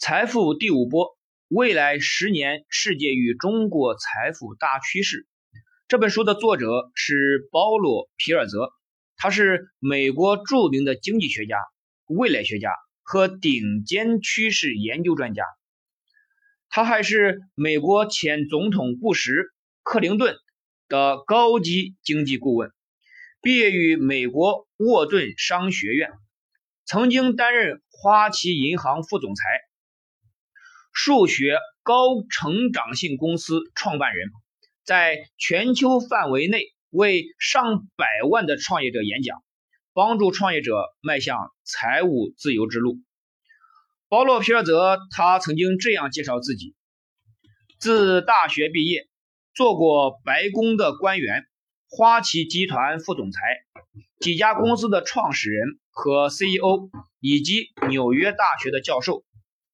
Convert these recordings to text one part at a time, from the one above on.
财富第五波，未来十年世界与中国财富大趋势。这本书的作者是保罗·皮尔泽，他是美国著名的经济学家、未来学家和顶尖趋势研究专家。他还是美国前总统布什、克林顿的高级经济顾问，毕业于美国沃顿商学院，曾经担任花旗银行副总裁。数学高成长性公司创办人，在全球范围内为上百万的创业者演讲，帮助创业者迈向财务自由之路。保罗·皮尔泽他曾经这样介绍自己：自大学毕业，做过白宫的官员、花旗集团副总裁、几家公司的创始人和 CEO，以及纽约大学的教授。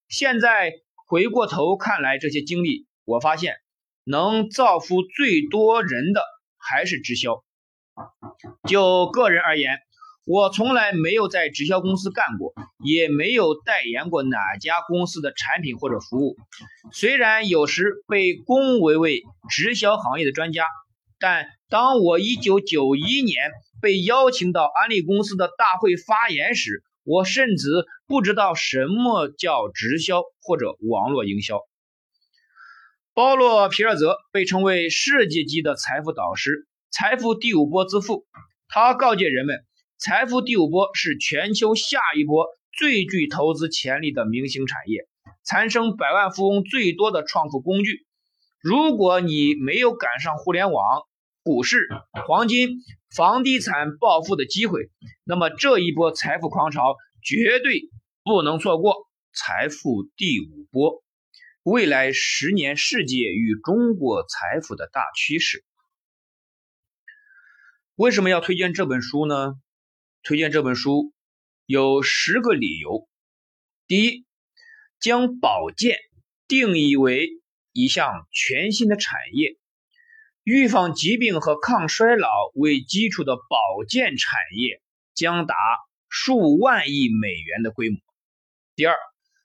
现在。回过头看来，这些经历，我发现能造福最多人的还是直销。就个人而言，我从来没有在直销公司干过，也没有代言过哪家公司的产品或者服务。虽然有时被恭维为直销行业的专家，但当我1991年被邀请到安利公司的大会发言时，我甚至不知道什么叫直销或者网络营销。保罗·皮尔泽被称为世界级的财富导师、财富第五波之父。他告诫人们，财富第五波是全球下一波最具投资潜力的明星产业，产生百万富翁最多的创富工具。如果你没有赶上互联网、股市、黄金。房地产暴富的机会，那么这一波财富狂潮绝对不能错过。财富第五波，未来十年世界与中国财富的大趋势。为什么要推荐这本书呢？推荐这本书有十个理由。第一，将保健定义为一项全新的产业。预防疾病和抗衰老为基础的保健产业将达数万亿美元的规模。第二，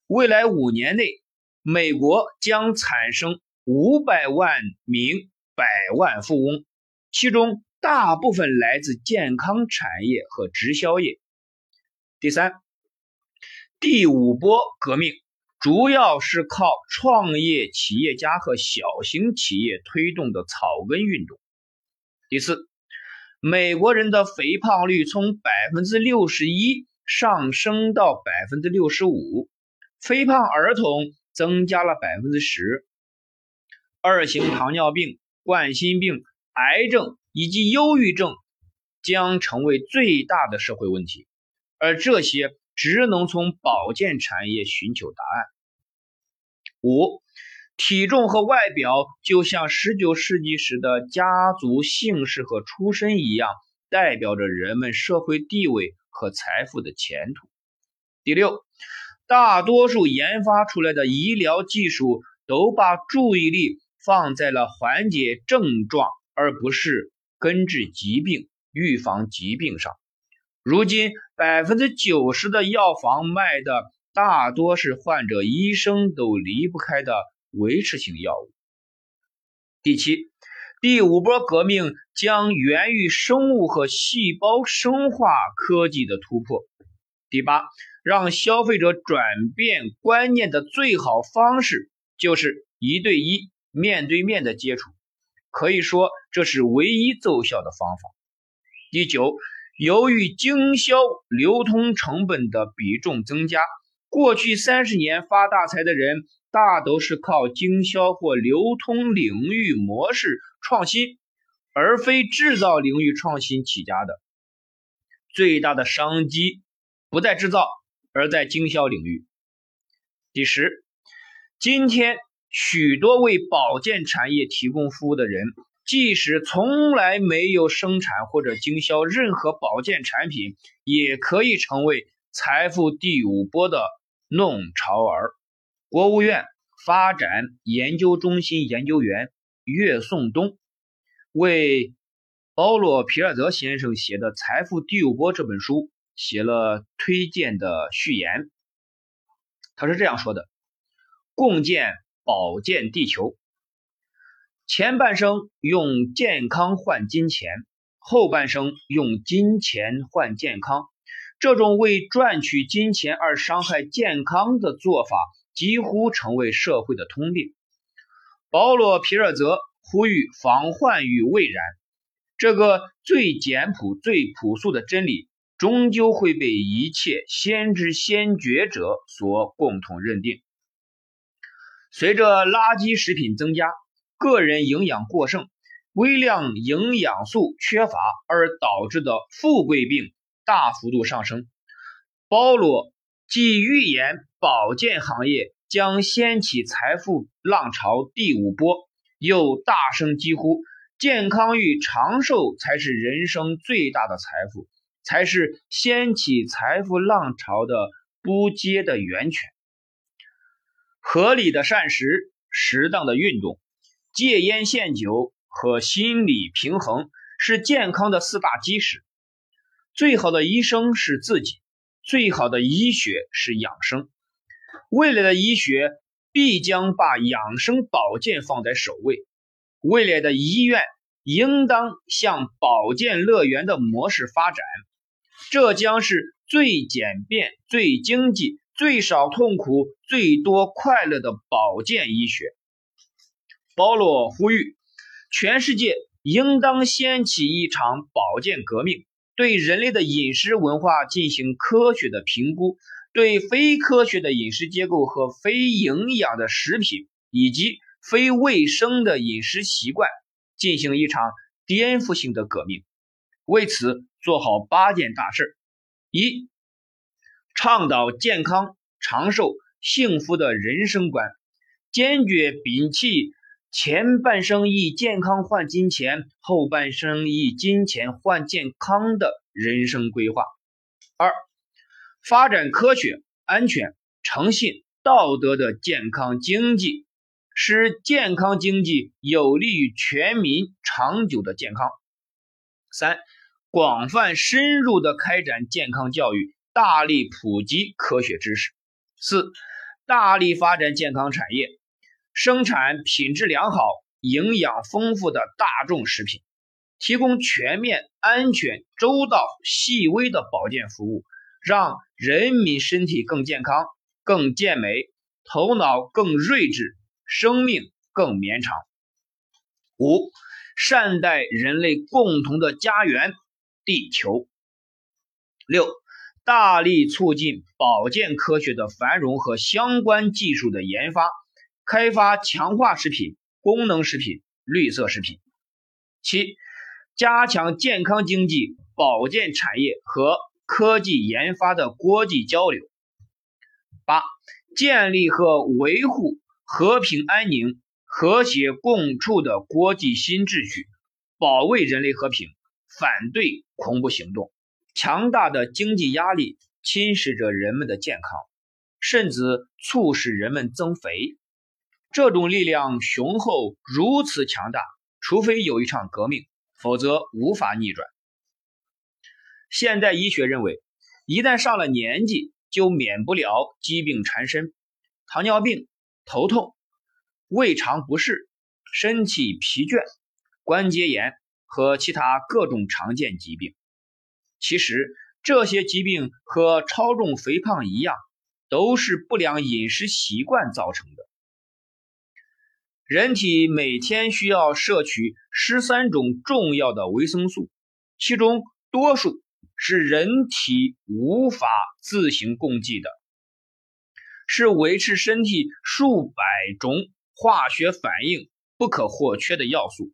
未来五年内，美国将产生五百万名百万富翁，其中大部分来自健康产业和直销业。第三，第五波革命。主要是靠创业企业家和小型企业推动的草根运动。第四，美国人的肥胖率从百分之六十一上升到百分之六十五，肥胖儿童增加了百分之十。二型糖尿病、冠心病、癌症以及忧郁症将成为最大的社会问题，而这些。只能从保健产业寻求答案。五，体重和外表就像十九世纪时的家族姓氏和出身一样，代表着人们社会地位和财富的前途。第六，大多数研发出来的医疗技术都把注意力放在了缓解症状，而不是根治疾病、预防疾病上。如今，百分之九十的药房卖的大多是患者医生都离不开的维持性药物。第七，第五波革命将源于生物和细胞生化科技的突破。第八，让消费者转变观念的最好方式就是一对一、面对面的接触，可以说这是唯一奏效的方法。第九。由于经销流通成本的比重增加，过去三十年发大财的人大都是靠经销或流通领域模式创新，而非制造领域创新起家的。最大的商机不在制造，而在经销领域。第十，今天许多为保健产业提供服务的人。即使从来没有生产或者经销任何保健产品，也可以成为财富第五波的弄潮儿。国务院发展研究中心研究员岳颂东为保罗·皮尔泽先生写的《财富第五波》这本书写了推荐的序言。他是这样说的：共建保健地球。前半生用健康换金钱，后半生用金钱换健康。这种为赚取金钱而伤害健康的做法，几乎成为社会的通病。保罗·皮尔泽呼吁防患于未然，这个最简朴、最朴素的真理，终究会被一切先知先觉者所共同认定。随着垃圾食品增加，个人营养过剩、微量营养素缺乏而导致的富贵病大幅度上升。保罗既预言保健行业将掀起财富浪潮第五波，又大声疾呼：健康与长寿才是人生最大的财富，才是掀起财富浪潮的不竭的源泉。合理的膳食、适当的运动。戒烟限酒和心理平衡是健康的四大基石。最好的医生是自己，最好的医学是养生。未来的医学必将把养生保健放在首位。未来的医院应当向保健乐园的模式发展，这将是最简便、最经济、最少痛苦、最多快乐的保健医学。保罗呼吁，全世界应当掀起一场保健革命，对人类的饮食文化进行科学的评估，对非科学的饮食结构和非营养的食品以及非卫生的饮食习惯进行一场颠覆性的革命。为此，做好八件大事：一、倡导健康、长寿、幸福的人生观，坚决摒弃。前半生以健康换金钱，后半生以金钱换健康的人生规划。二、发展科学、安全、诚信、道德的健康经济，使健康经济有利于全民长久的健康。三、广泛深入的开展健康教育，大力普及科学知识。四、大力发展健康产业。生产品质良好、营养丰富的大众食品，提供全面、安全、周到、细微的保健服务，让人民身体更健康、更健美，头脑更睿智，生命更绵长。五、善待人类共同的家园——地球。六、大力促进保健科学的繁荣和相关技术的研发。开发强化食品、功能食品、绿色食品。七、加强健康经济、保健产业和科技研发的国际交流。八、建立和维护和平安宁、和谐共处的国际新秩序，保卫人类和平，反对恐怖行动。强大的经济压力侵蚀着人们的健康，甚至促使人们增肥。这种力量雄厚，如此强大，除非有一场革命，否则无法逆转。现代医学认为，一旦上了年纪，就免不了疾病缠身，糖尿病、头痛、胃肠不适、身体疲倦、关节炎和其他各种常见疾病。其实，这些疾病和超重肥胖一样，都是不良饮食习惯造成的。人体每天需要摄取十三种重要的维生素，其中多数是人体无法自行供给的，是维持身体数百种化学反应不可或缺的要素。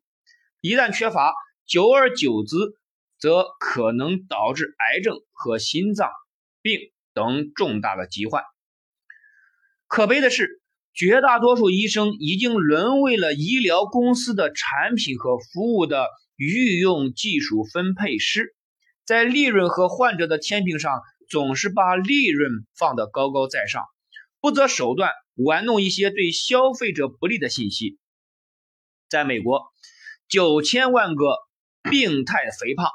一旦缺乏，久而久之，则可能导致癌症和心脏病等重大的疾患。可悲的是。绝大多数医生已经沦为了医疗公司的产品和服务的御用技术分配师，在利润和患者的天平上，总是把利润放得高高在上，不择手段玩弄一些对消费者不利的信息。在美国，九千万个病态肥胖、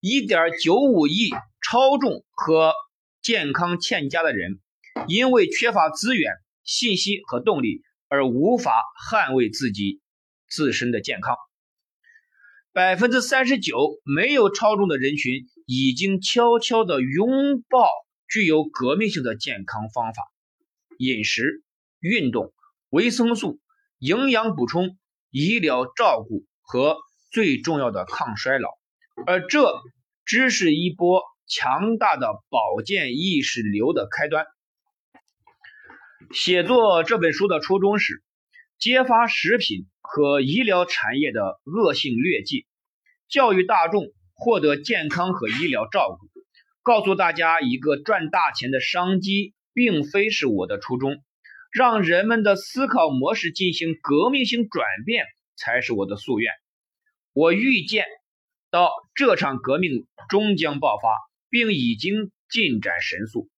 一点九五亿超重和健康欠佳的人，因为缺乏资源。信息和动力，而无法捍卫自己自身的健康。百分之三十九没有超重的人群已经悄悄地拥抱具有革命性的健康方法：饮食、运动、维生素、营养补充、医疗照顾和最重要的抗衰老。而这只是一波强大的保健意识流的开端。写作这本书的初衷是揭发食品和医疗产业的恶性劣迹，教育大众获得健康和医疗照顾。告诉大家，一个赚大钱的商机并非是我的初衷，让人们的思考模式进行革命性转变才是我的夙愿。我预见到这场革命终将爆发，并已经进展神速，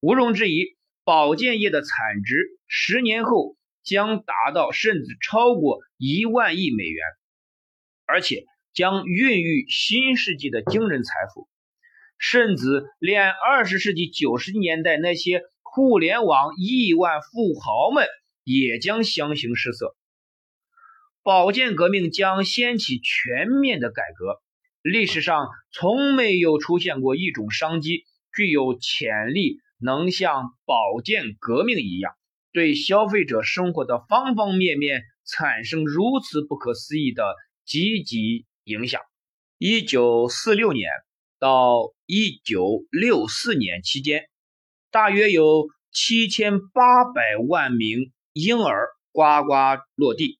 毋庸置疑。保健业的产值十年后将达到甚至超过一万亿美元，而且将孕育新世纪的惊人财富，甚至连二十世纪九十年代那些互联网亿万富豪们也将相形失色。保健革命将掀起全面的改革，历史上从没有出现过一种商机具有潜力。能像保健革命一样，对消费者生活的方方面面产生如此不可思议的积极影响。一九四六年到一九六四年期间，大约有七千八百万名婴儿呱呱落地。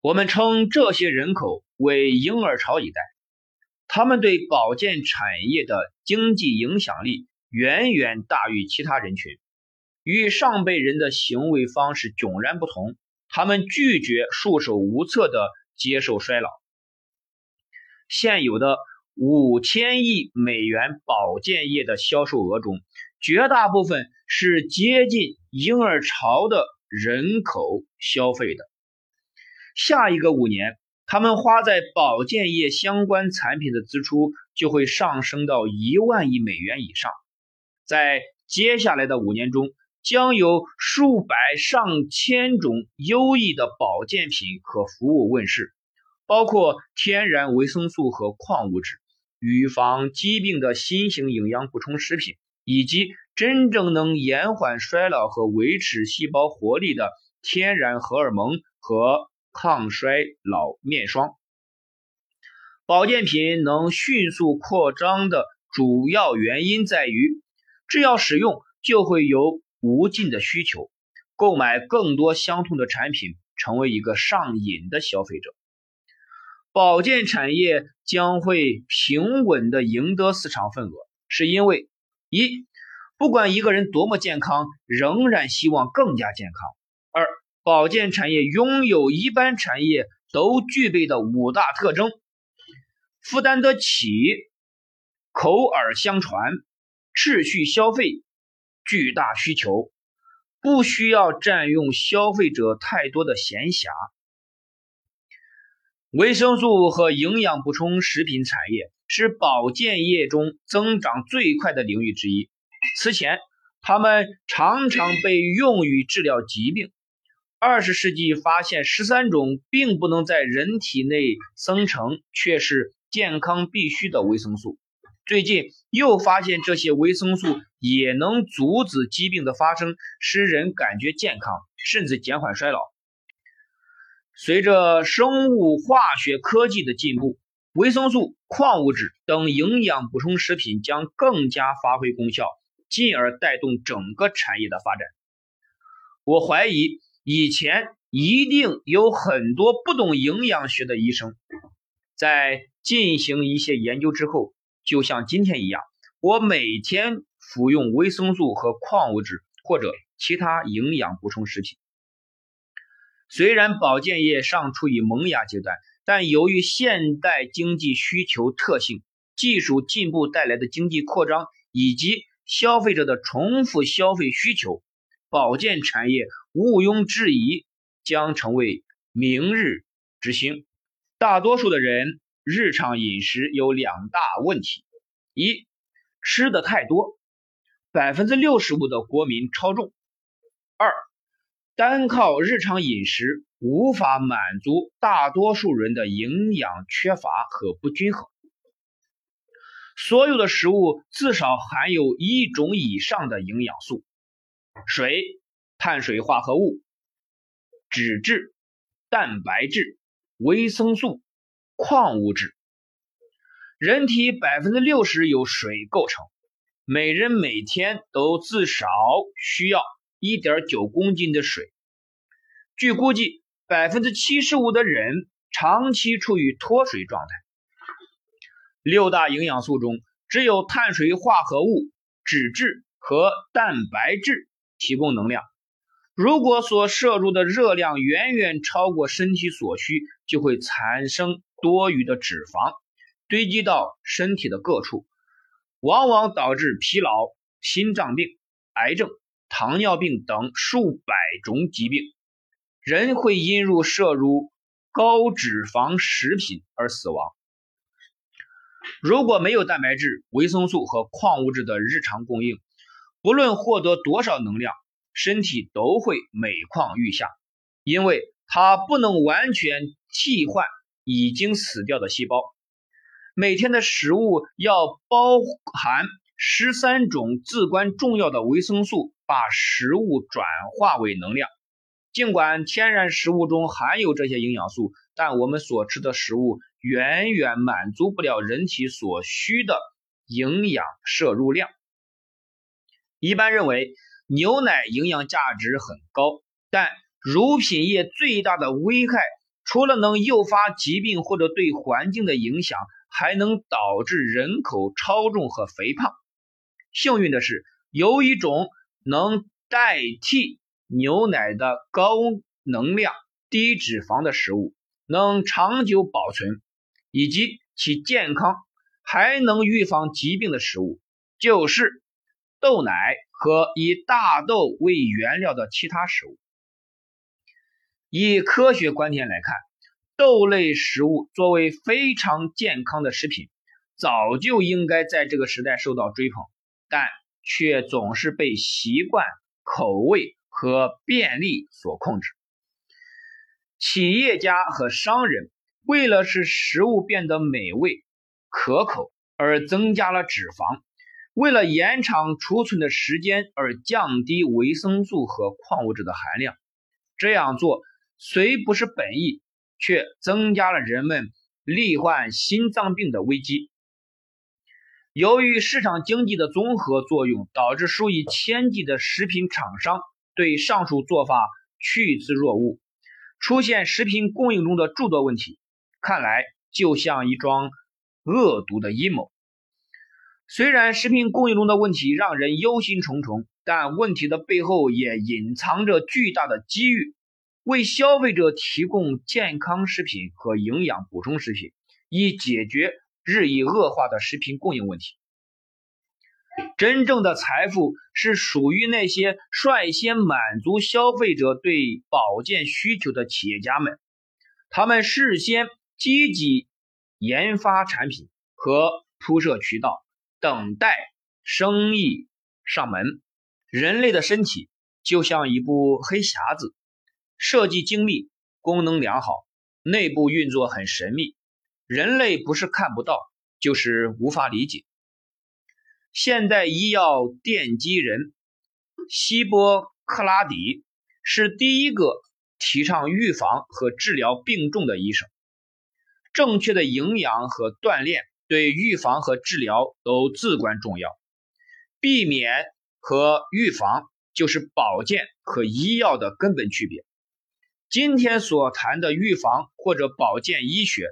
我们称这些人口为婴儿潮一代，他们对保健产业的经济影响力。远远大于其他人群，与上辈人的行为方式迥然不同。他们拒绝束手无策地接受衰老。现有的五千亿美元保健业的销售额中，绝大部分是接近婴儿潮的人口消费的。下一个五年，他们花在保健业相关产品的支出就会上升到一万亿美元以上。在接下来的五年中，将有数百上千种优异的保健品和服务问世，包括天然维生素和矿物质、预防疾病的新型营养补充食品，以及真正能延缓衰老和维持细胞活力的天然荷尔蒙和抗衰老面霜。保健品能迅速扩张的主要原因在于。只要使用，就会有无尽的需求，购买更多相同的产品，成为一个上瘾的消费者。保健产业将会平稳地赢得市场份额，是因为一，不管一个人多么健康，仍然希望更加健康；二，保健产业拥有一般产业都具备的五大特征：负担得起，口耳相传。秩序消费，巨大需求，不需要占用消费者太多的闲暇。维生素和营养补充食品产业是保健业中增长最快的领域之一。此前，它们常常被用于治疗疾病。二十世纪发现十三种并不能在人体内生成却是健康必需的维生素。最近又发现这些维生素也能阻止疾病的发生，使人感觉健康，甚至减缓衰老。随着生物化学科技的进步，维生素、矿物质等营养补充食品将更加发挥功效，进而带动整个产业的发展。我怀疑以前一定有很多不懂营养学的医生，在进行一些研究之后。就像今天一样，我每天服用维生素和矿物质或者其他营养补充食品。虽然保健业尚处于萌芽阶段，但由于现代经济需求特性、技术进步带来的经济扩张以及消费者的重复消费需求，保健产业毋庸置疑将成为明日之星。大多数的人。日常饮食有两大问题：一，吃的太多，百分之六十五的国民超重；二，单靠日常饮食无法满足大多数人的营养缺乏和不均衡。所有的食物至少含有一种以上的营养素：水、碳水化合物、脂质、蛋白质、维生素、矿物质。人体百分之六十由水构成，每人每天都至少需要一点九公斤的水。据估计，百分之七十五的人长期处于脱水状态。六大营养素中，只有碳水化合物、脂质和蛋白质提供能量。如果所摄入的热量远远超过身体所需，就会产生多余的脂肪。堆积到身体的各处，往往导致疲劳、心脏病、癌症、糖尿病等数百种疾病。人会因入摄入高脂肪食品而死亡。如果没有蛋白质、维生素和矿物质的日常供应，不论获得多少能量，身体都会每况愈下，因为它不能完全替换已经死掉的细胞。每天的食物要包含十三种至关重要的维生素，把食物转化为能量。尽管天然食物中含有这些营养素，但我们所吃的食物远远满足不了人体所需的营养摄入量。一般认为，牛奶营养价值很高，但乳品业最大的危害，除了能诱发疾病或者对环境的影响。还能导致人口超重和肥胖。幸运的是，有一种能代替牛奶的高能量、低脂肪的食物，能长久保存，以及其健康还能预防疾病的食物，就是豆奶和以大豆为原料的其他食物。以科学观点来看。豆类食物作为非常健康的食品，早就应该在这个时代受到追捧，但却总是被习惯、口味和便利所控制。企业家和商人为了使食物变得美味可口而增加了脂肪，为了延长储存的时间而降低维生素和矿物质的含量。这样做虽不是本意。却增加了人们罹患心脏病的危机。由于市场经济的综合作用，导致数以千计的食品厂商对上述做法趋之若鹜，出现食品供应中的诸多问题，看来就像一桩恶毒的阴谋。虽然食品供应中的问题让人忧心忡忡，但问题的背后也隐藏着巨大的机遇。为消费者提供健康食品和营养补充食品，以解决日益恶化的食品供应问题。真正的财富是属于那些率先满足消费者对保健需求的企业家们。他们事先积极研发产品和铺设渠道，等待生意上门。人类的身体就像一部黑匣子。设计精密，功能良好，内部运作很神秘，人类不是看不到，就是无法理解。现代医药奠基人希波克拉底是第一个提倡预防和治疗病重的医生。正确的营养和锻炼对预防和治疗都至关重要。避免和预防就是保健和医药的根本区别。今天所谈的预防或者保健医学，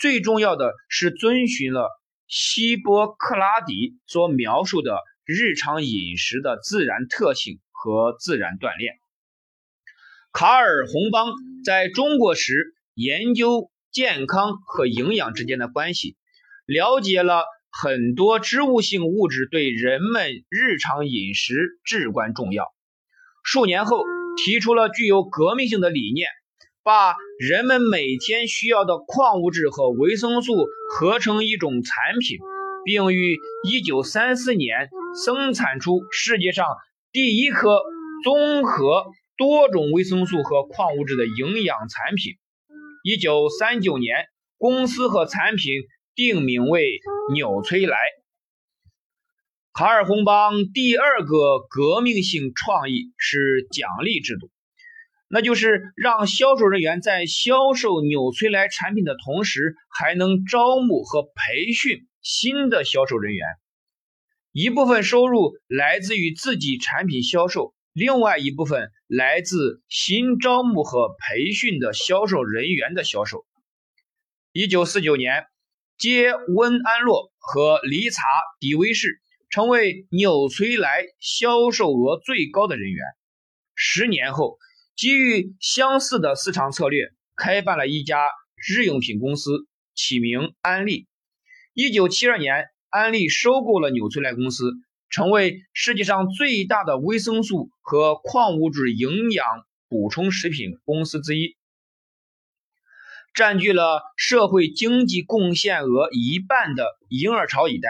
最重要的是遵循了希波克拉底所描述的日常饮食的自然特性和自然锻炼。卡尔洪邦在中国时研究健康和营养之间的关系，了解了很多植物性物质对人们日常饮食至关重要。数年后。提出了具有革命性的理念，把人们每天需要的矿物质和维生素合成一种产品，并于1934年生产出世界上第一颗综合多种维生素和矿物质的营养产品。一九三九年，公司和产品定名为纽崔莱。卡尔洪邦第二个革命性创意是奖励制度。那就是让销售人员在销售纽崔莱产品的同时，还能招募和培训新的销售人员。一部分收入来自于自己产品销售，另外一部分来自新招募和培训的销售人员的销售。一九四九年，接温安洛和理查迪威士成为纽崔莱销售额最高的人员。十年后。基于相似的市场策略，开办了一家日用品公司，起名安利。一九七二年，安利收购了纽崔莱公司，成为世界上最大的维生素和矿物质营养补充食品公司之一，占据了社会经济贡献额一半的婴儿潮一代，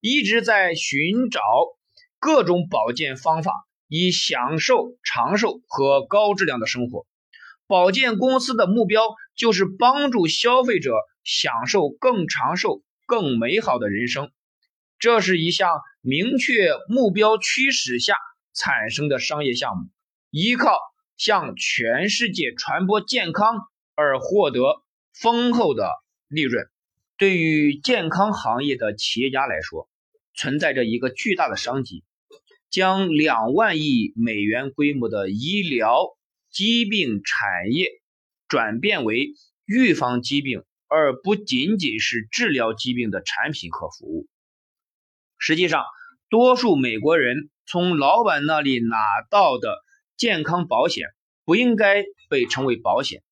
一直在寻找各种保健方法。以享受长寿和高质量的生活。保健公司的目标就是帮助消费者享受更长寿、更美好的人生。这是一项明确目标驱使下产生的商业项目，依靠向全世界传播健康而获得丰厚的利润。对于健康行业的企业家来说，存在着一个巨大的商机。将两万亿美元规模的医疗疾病产业转变为预防疾病，而不仅仅是治疗疾病的产品和服务。实际上，多数美国人从老板那里拿到的健康保险不应该被称为保险，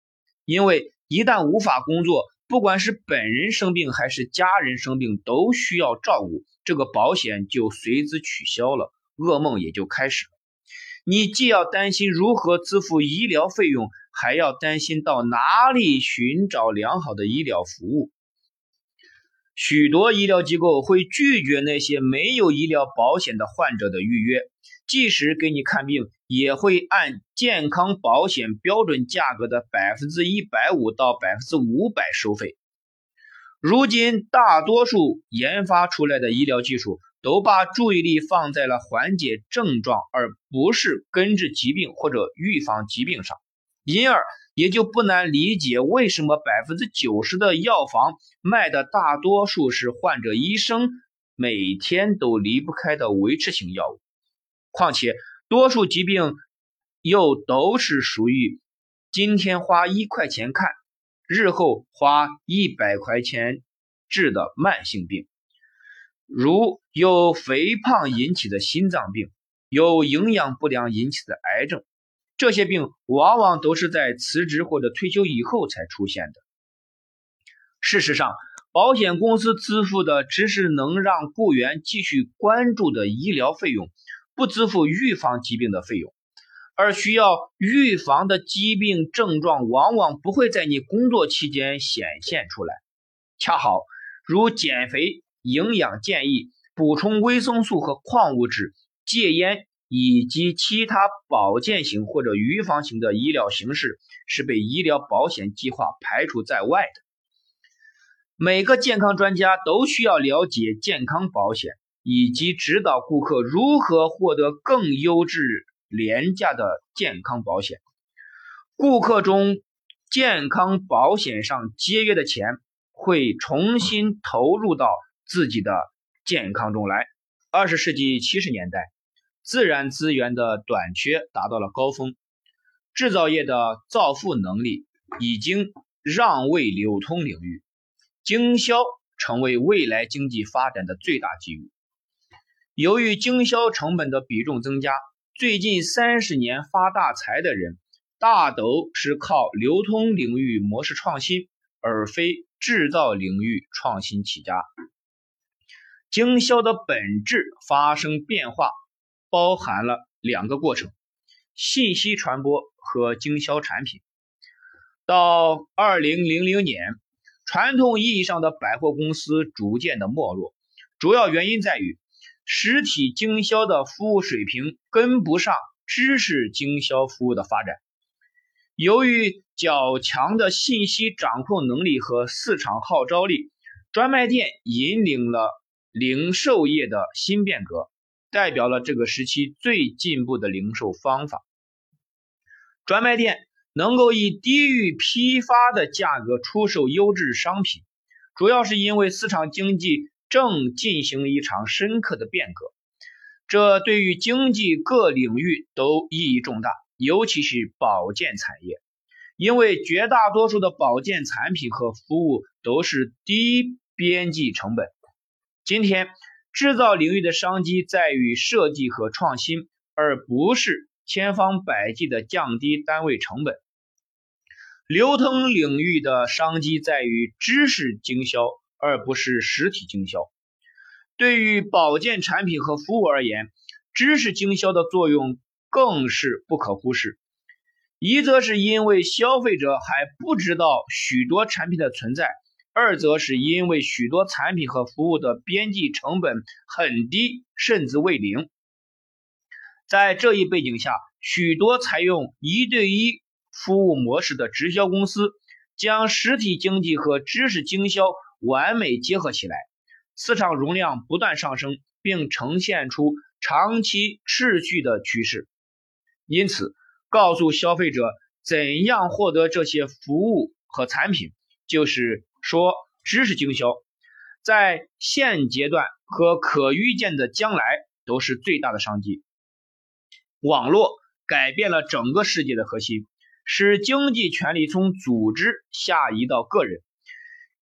因为一旦无法工作，不管是本人生病还是家人生病，都需要照顾，这个保险就随之取消了。噩梦也就开始了。你既要担心如何支付医疗费用，还要担心到哪里寻找良好的医疗服务。许多医疗机构会拒绝那些没有医疗保险的患者的预约，即使给你看病，也会按健康保险标准价格的百分之一百五到百分之五百收费。如今，大多数研发出来的医疗技术。都把注意力放在了缓解症状，而不是根治疾病或者预防疾病上，因而也就不难理解为什么百分之九十的药房卖的大多数是患者医生每天都离不开的维持性药物。况且，多数疾病又都是属于今天花一块钱看，日后花一百块钱治的慢性病。如有肥胖引起的心脏病，有营养不良引起的癌症，这些病往往都是在辞职或者退休以后才出现的。事实上，保险公司支付的只是能让雇员继续关注的医疗费用，不支付预防疾病的费用。而需要预防的疾病症状，往往不会在你工作期间显现出来。恰好如减肥。营养建议、补充维生素和矿物质、戒烟以及其他保健型或者预防型的医疗形式是被医疗保险计划排除在外的。每个健康专家都需要了解健康保险，以及指导顾客如何获得更优质、廉价的健康保险。顾客中健康保险上节约的钱会重新投入到。自己的健康中来。二十世纪七十年代，自然资源的短缺达到了高峰，制造业的造富能力已经让位流通领域，经销成为未来经济发展的最大机遇。由于经销成本的比重增加，最近三十年发大财的人，大都是靠流通领域模式创新，而非制造领域创新起家。经销的本质发生变化，包含了两个过程：信息传播和经销产品。到二零零零年，传统意义上的百货公司逐渐的没落，主要原因在于实体经销的服务水平跟不上知识经销服务的发展。由于较强的信息掌控能力和市场号召力，专卖店引领了零售业的新变革，代表了这个时期最进步的零售方法。专卖店能够以低于批发的价格出售优质商品，主要是因为市场经济正进行一场深刻的变革，这对于经济各领域都意义重大。尤其是保健产业，因为绝大多数的保健产品和服务都是低边际成本。今天，制造领域的商机在于设计和创新，而不是千方百计的降低单位成本。流通领域的商机在于知识经销，而不是实体经销。对于保健产品和服务而言，知识经销的作用。更是不可忽视，一则是因为消费者还不知道许多产品的存在，二则是因为许多产品和服务的边际成本很低，甚至为零。在这一背景下，许多采用一对一服务模式的直销公司，将实体经济和知识经销完美结合起来，市场容量不断上升，并呈现出长期持续的趋势。因此，告诉消费者怎样获得这些服务和产品，就是说知识经销，在现阶段和可预见的将来都是最大的商机。网络改变了整个世界的核心，使经济权力从组织下移到个人。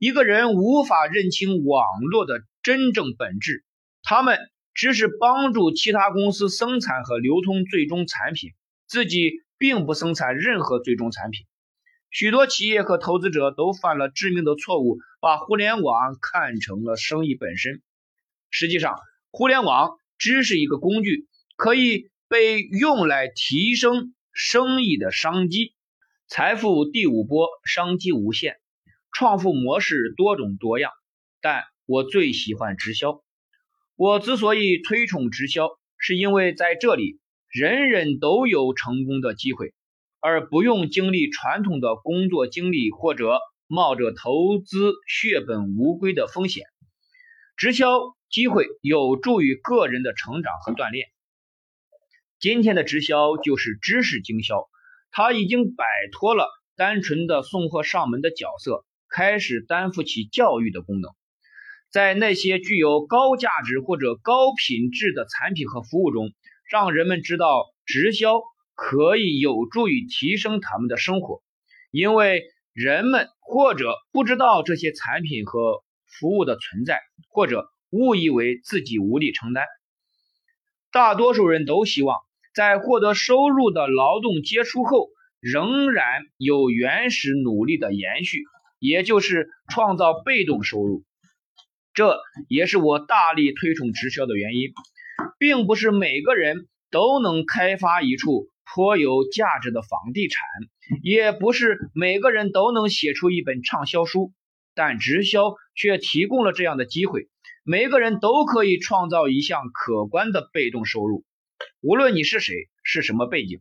一个人无法认清网络的真正本质，他们。只是帮助其他公司生产和流通最终产品，自己并不生产任何最终产品。许多企业和投资者都犯了致命的错误，把互联网看成了生意本身。实际上，互联网只是一个工具，可以被用来提升生意的商机。财富第五波，商机无限，创富模式多种多样，但我最喜欢直销。我之所以推崇直销，是因为在这里人人都有成功的机会，而不用经历传统的工作经历或者冒着投资血本无归的风险。直销机会有助于个人的成长和锻炼。今天的直销就是知识经销，它已经摆脱了单纯的送货上门的角色，开始担负起教育的功能。在那些具有高价值或者高品质的产品和服务中，让人们知道直销可以有助于提升他们的生活，因为人们或者不知道这些产品和服务的存在，或者误以为自己无力承担。大多数人都希望在获得收入的劳动结束后，仍然有原始努力的延续，也就是创造被动收入。这也是我大力推崇直销的原因，并不是每个人都能开发一处颇有价值的房地产，也不是每个人都能写出一本畅销书，但直销却提供了这样的机会，每个人都可以创造一项可观的被动收入。无论你是谁，是什么背景，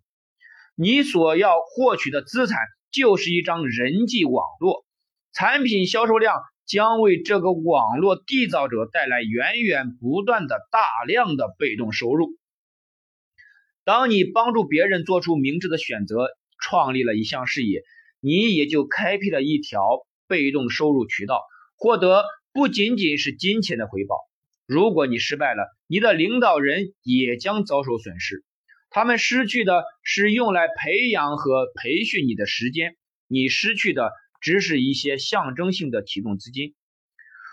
你所要获取的资产就是一张人际网络，产品销售量。将为这个网络缔造者带来源源不断的大量的被动收入。当你帮助别人做出明智的选择，创立了一项事业，你也就开辟了一条被动收入渠道，获得不仅仅是金钱的回报。如果你失败了，你的领导人也将遭受损失，他们失去的是用来培养和培训你的时间，你失去的。只是一些象征性的启动资金。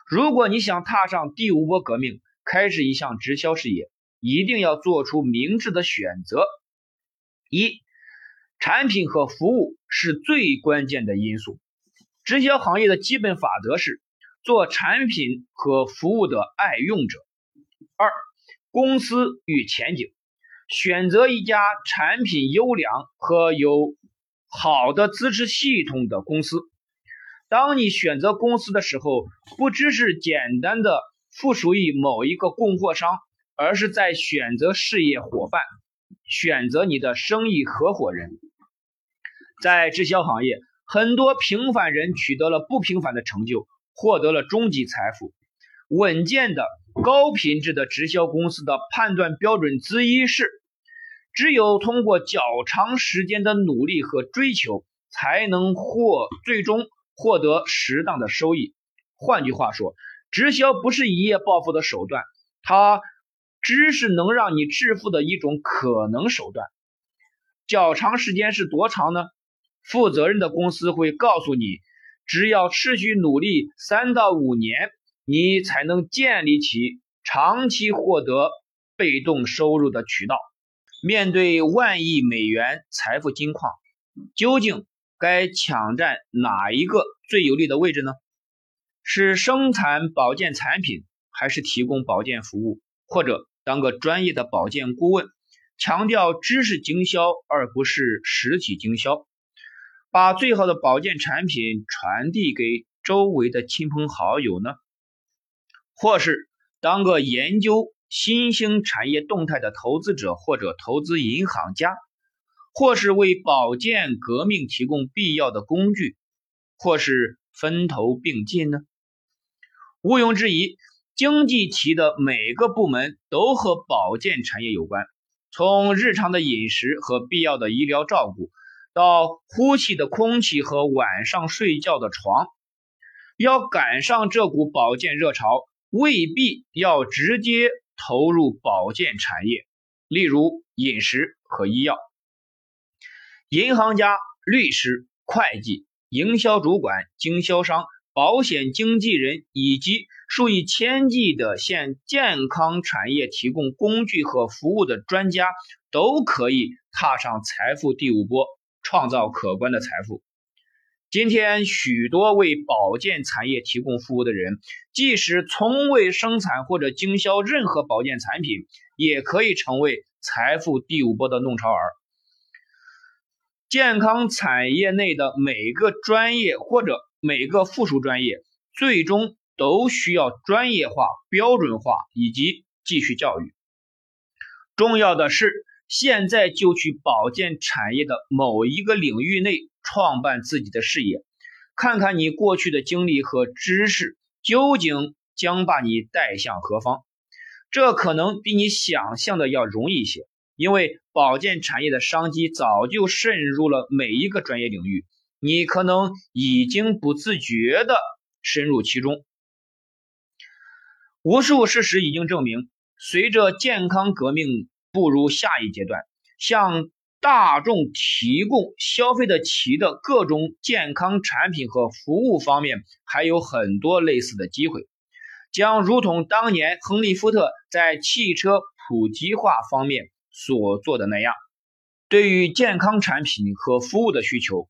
如果你想踏上第五波革命，开始一项直销事业，一定要做出明智的选择。一，产品和服务是最关键的因素。直销行业的基本法则是做产品和服务的爱用者。二，公司与前景，选择一家产品优良和有好的支持系统的公司。当你选择公司的时候，不只是简单的附属于某一个供货商，而是在选择事业伙伴。选择你的生意合伙人。在直销行业，很多平凡人取得了不平凡的成就，获得了终极财富。稳健的、高品质的直销公司的判断标准之一是，只有通过较长时间的努力和追求，才能获最终获得适当的收益。换句话说，直销不是一夜暴富的手段，它只是能让你致富的一种可能手段。较长时间是多长呢？负责任的公司会告诉你，只要持续努力三到五年。你才能建立起长期获得被动收入的渠道。面对万亿美元财富金矿，究竟该抢占哪一个最有利的位置呢？是生产保健产品，还是提供保健服务，或者当个专业的保健顾问，强调知识经销而不是实体经销，把最好的保健产品传递给周围的亲朋好友呢？或是当个研究新兴产业动态的投资者或者投资银行家，或是为保健革命提供必要的工具，或是分头并进呢？毋庸置疑，经济体的每个部门都和保健产业有关。从日常的饮食和必要的医疗照顾，到呼气的空气和晚上睡觉的床，要赶上这股保健热潮。未必要直接投入保健产业，例如饮食和医药。银行家、律师、会计、营销主管、经销商、保险经纪人以及数以千计的向健康产业提供工具和服务的专家，都可以踏上财富第五波，创造可观的财富。今天，许多为保健产业提供服务的人，即使从未生产或者经销任何保健产品，也可以成为财富第五波的弄潮儿。健康产业内的每个专业或者每个附属专业，最终都需要专业化、标准化以及继续教育。重要的是，现在就去保健产业的某一个领域内。创办自己的事业，看看你过去的经历和知识究竟将把你带向何方。这可能比你想象的要容易一些，因为保健产业的商机早就渗入了每一个专业领域，你可能已经不自觉地深入其中。无数事实已经证明，随着健康革命步入下一阶段，向。大众提供消费得起的各种健康产品和服务方面，还有很多类似的机会，将如同当年亨利·福特在汽车普及化方面所做的那样。对于健康产品和服务的需求，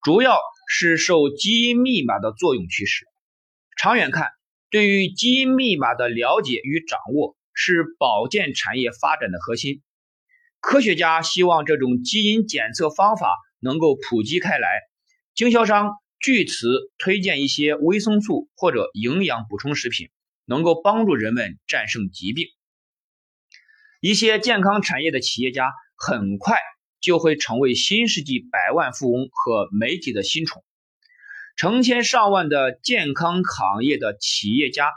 主要是受基因密码的作用驱使。长远看，对于基因密码的了解与掌握是保健产业发展的核心。科学家希望这种基因检测方法能够普及开来，经销商据此推荐一些维生素或者营养补充食品，能够帮助人们战胜疾病。一些健康产业的企业家很快就会成为新世纪百万富翁和媒体的新宠，成千上万的健康行业的企业家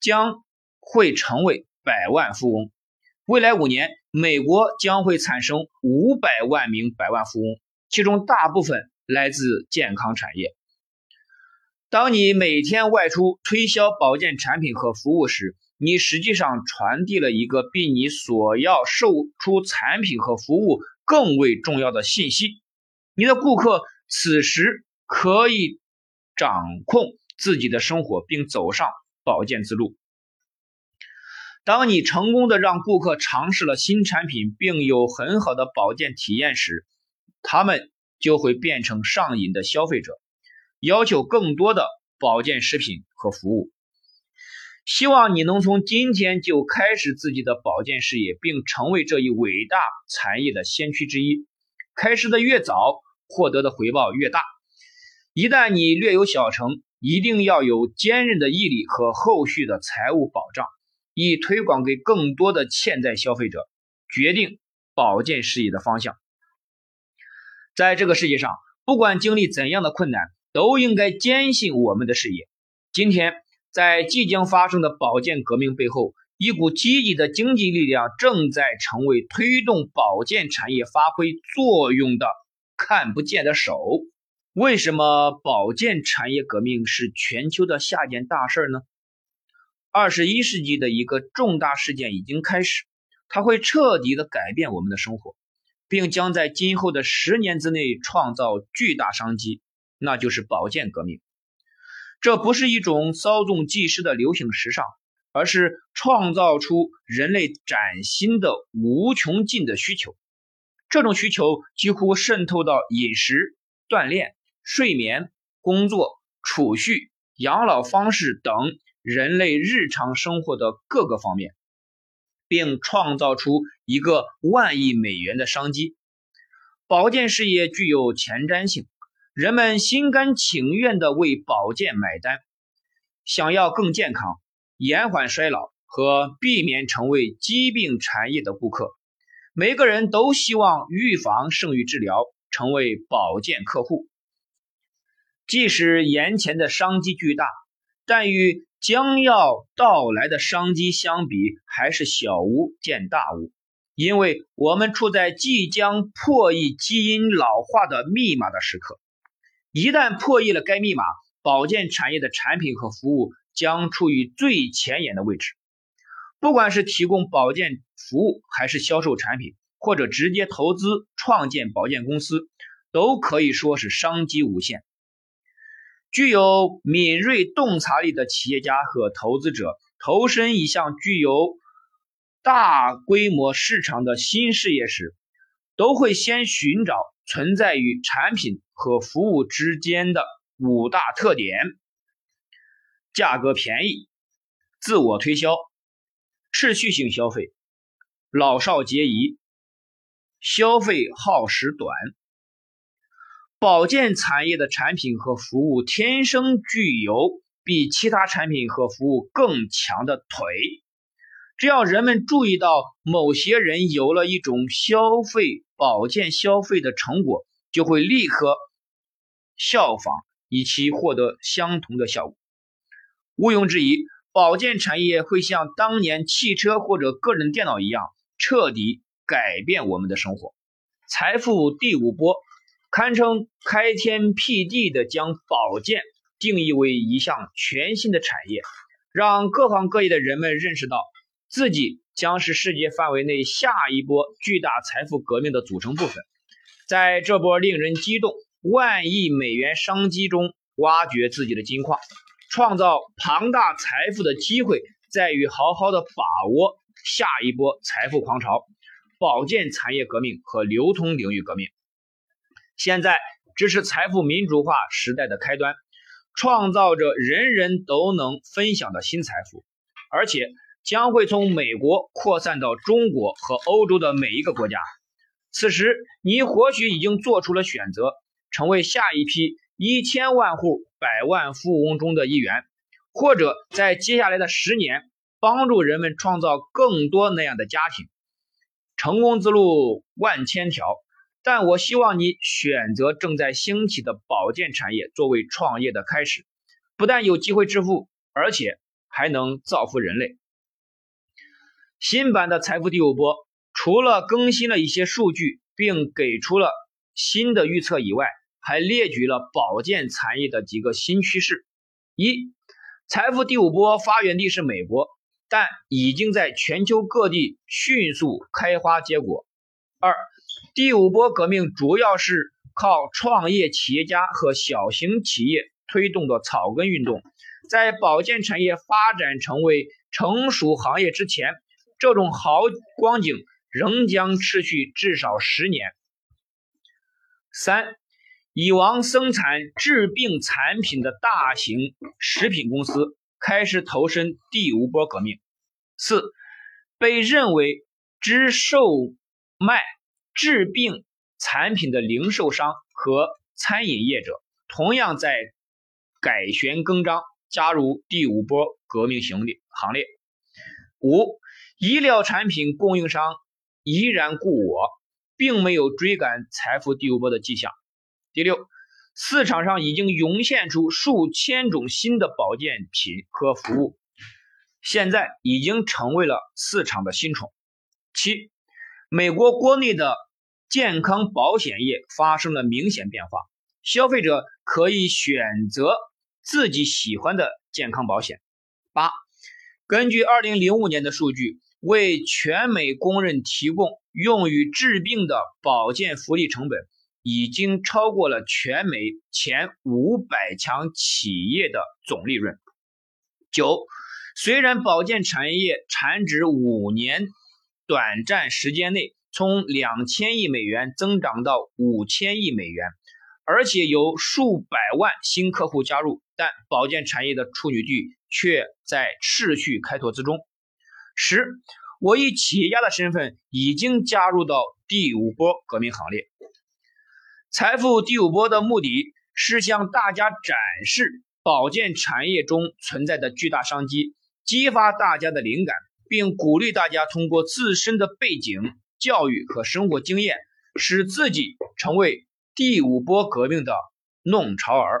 将会成为百万富翁。未来五年。美国将会产生五百万名百万富翁，其中大部分来自健康产业。当你每天外出推销保健产品和服务时，你实际上传递了一个比你所要售出产品和服务更为重要的信息：你的顾客此时可以掌控自己的生活，并走上保健之路。当你成功的让顾客尝试了新产品，并有很好的保健体验时，他们就会变成上瘾的消费者，要求更多的保健食品和服务。希望你能从今天就开始自己的保健事业，并成为这一伟大产业的先驱之一。开始的越早，获得的回报越大。一旦你略有小成，一定要有坚韧的毅力和后续的财务保障。以推广给更多的潜在消费者，决定保健事业的方向。在这个世界上，不管经历怎样的困难，都应该坚信我们的事业。今天，在即将发生的保健革命背后，一股积极的经济力量正在成为推动保健产业发挥作用的看不见的手。为什么保健产业革命是全球的下件大事呢？二十一世纪的一个重大事件已经开始，它会彻底的改变我们的生活。并将在今后的十年之内创造巨大商机，那就是保健革命。这不是一种稍纵即逝的流行时尚，而是创造出人类崭新的无穷尽的需求。这种需求几乎渗透到饮食、锻炼、睡眠、工作、储蓄、养老方式等人类日常生活的各个方面。并创造出一个万亿美元的商机。保健事业具有前瞻性，人们心甘情愿地为保健买单。想要更健康、延缓衰老和避免成为疾病产业的顾客，每个人都希望预防胜于治疗，成为保健客户。即使眼前的商机巨大，但与将要到来的商机相比，还是小巫见大巫，因为我们处在即将破译基因老化的密码的时刻。一旦破译了该密码，保健产业的产品和服务将处于最前沿的位置。不管是提供保健服务，还是销售产品，或者直接投资创建保健公司，都可以说是商机无限。具有敏锐洞察力的企业家和投资者投身一项具有大规模市场的新事业时，都会先寻找存在于产品和服务之间的五大特点：价格便宜、自我推销、持续性消费、老少皆宜、消费耗时短。保健产业的产品和服务天生具有比其他产品和服务更强的腿。只要人们注意到某些人有了一种消费保健消费的成果，就会立刻效仿，以期获得相同的效果。毋庸置疑，保健产业会像当年汽车或者个人电脑一样，彻底改变我们的生活。财富第五波。堪称开天辟地的将保健定义为一项全新的产业，让各行各业的人们认识到自己将是世界范围内下一波巨大财富革命的组成部分。在这波令人激动、万亿美元商机中挖掘自己的金矿，创造庞大财富的机会在于好好的把握下一波财富狂潮——保健产业革命和流通领域革命。现在只是财富民主化时代的开端，创造着人人都能分享的新财富，而且将会从美国扩散到中国和欧洲的每一个国家。此时，你或许已经做出了选择，成为下一批一千万户百万富翁中的一员，或者在接下来的十年帮助人们创造更多那样的家庭。成功之路万千条。但我希望你选择正在兴起的保健产业作为创业的开始，不但有机会致富，而且还能造福人类。新版的财富第五波除了更新了一些数据，并给出了新的预测以外，还列举了保健产业的几个新趋势：一、财富第五波发源地是美国，但已经在全球各地迅速开花结果；二、第五波革命主要是靠创业企业家和小型企业推动的草根运动。在保健产业发展成为成熟行业之前，这种好光景仍将持续至少十年。三，以往生产治病产品的大型食品公司开始投身第五波革命。四，被认为只售卖。治病产品的零售商和餐饮业者同样在改弦更张，加入第五波革命行列行列。五，医疗产品供应商依然故我，并没有追赶财富第五波的迹象。第六，市场上已经涌现出数千种新的保健品和服务，现在已经成为了市场的新宠。七，美国国内的健康保险业发生了明显变化，消费者可以选择自己喜欢的健康保险。八，根据二零零五年的数据，为全美工人提供用于治病的保健福利成本。已经超过了全美前五百强企业的总利润。九，虽然保健产业产值五年短暂时间内从两千亿美元增长到五千亿美元，而且有数百万新客户加入，但保健产业的处女地却在持续开拓之中。十，我以企业家的身份已经加入到第五波革命行列。财富第五波的目的是向大家展示保健产业中存在的巨大商机，激发大家的灵感，并鼓励大家通过自身的背景、教育和生活经验，使自己成为第五波革命的弄潮儿。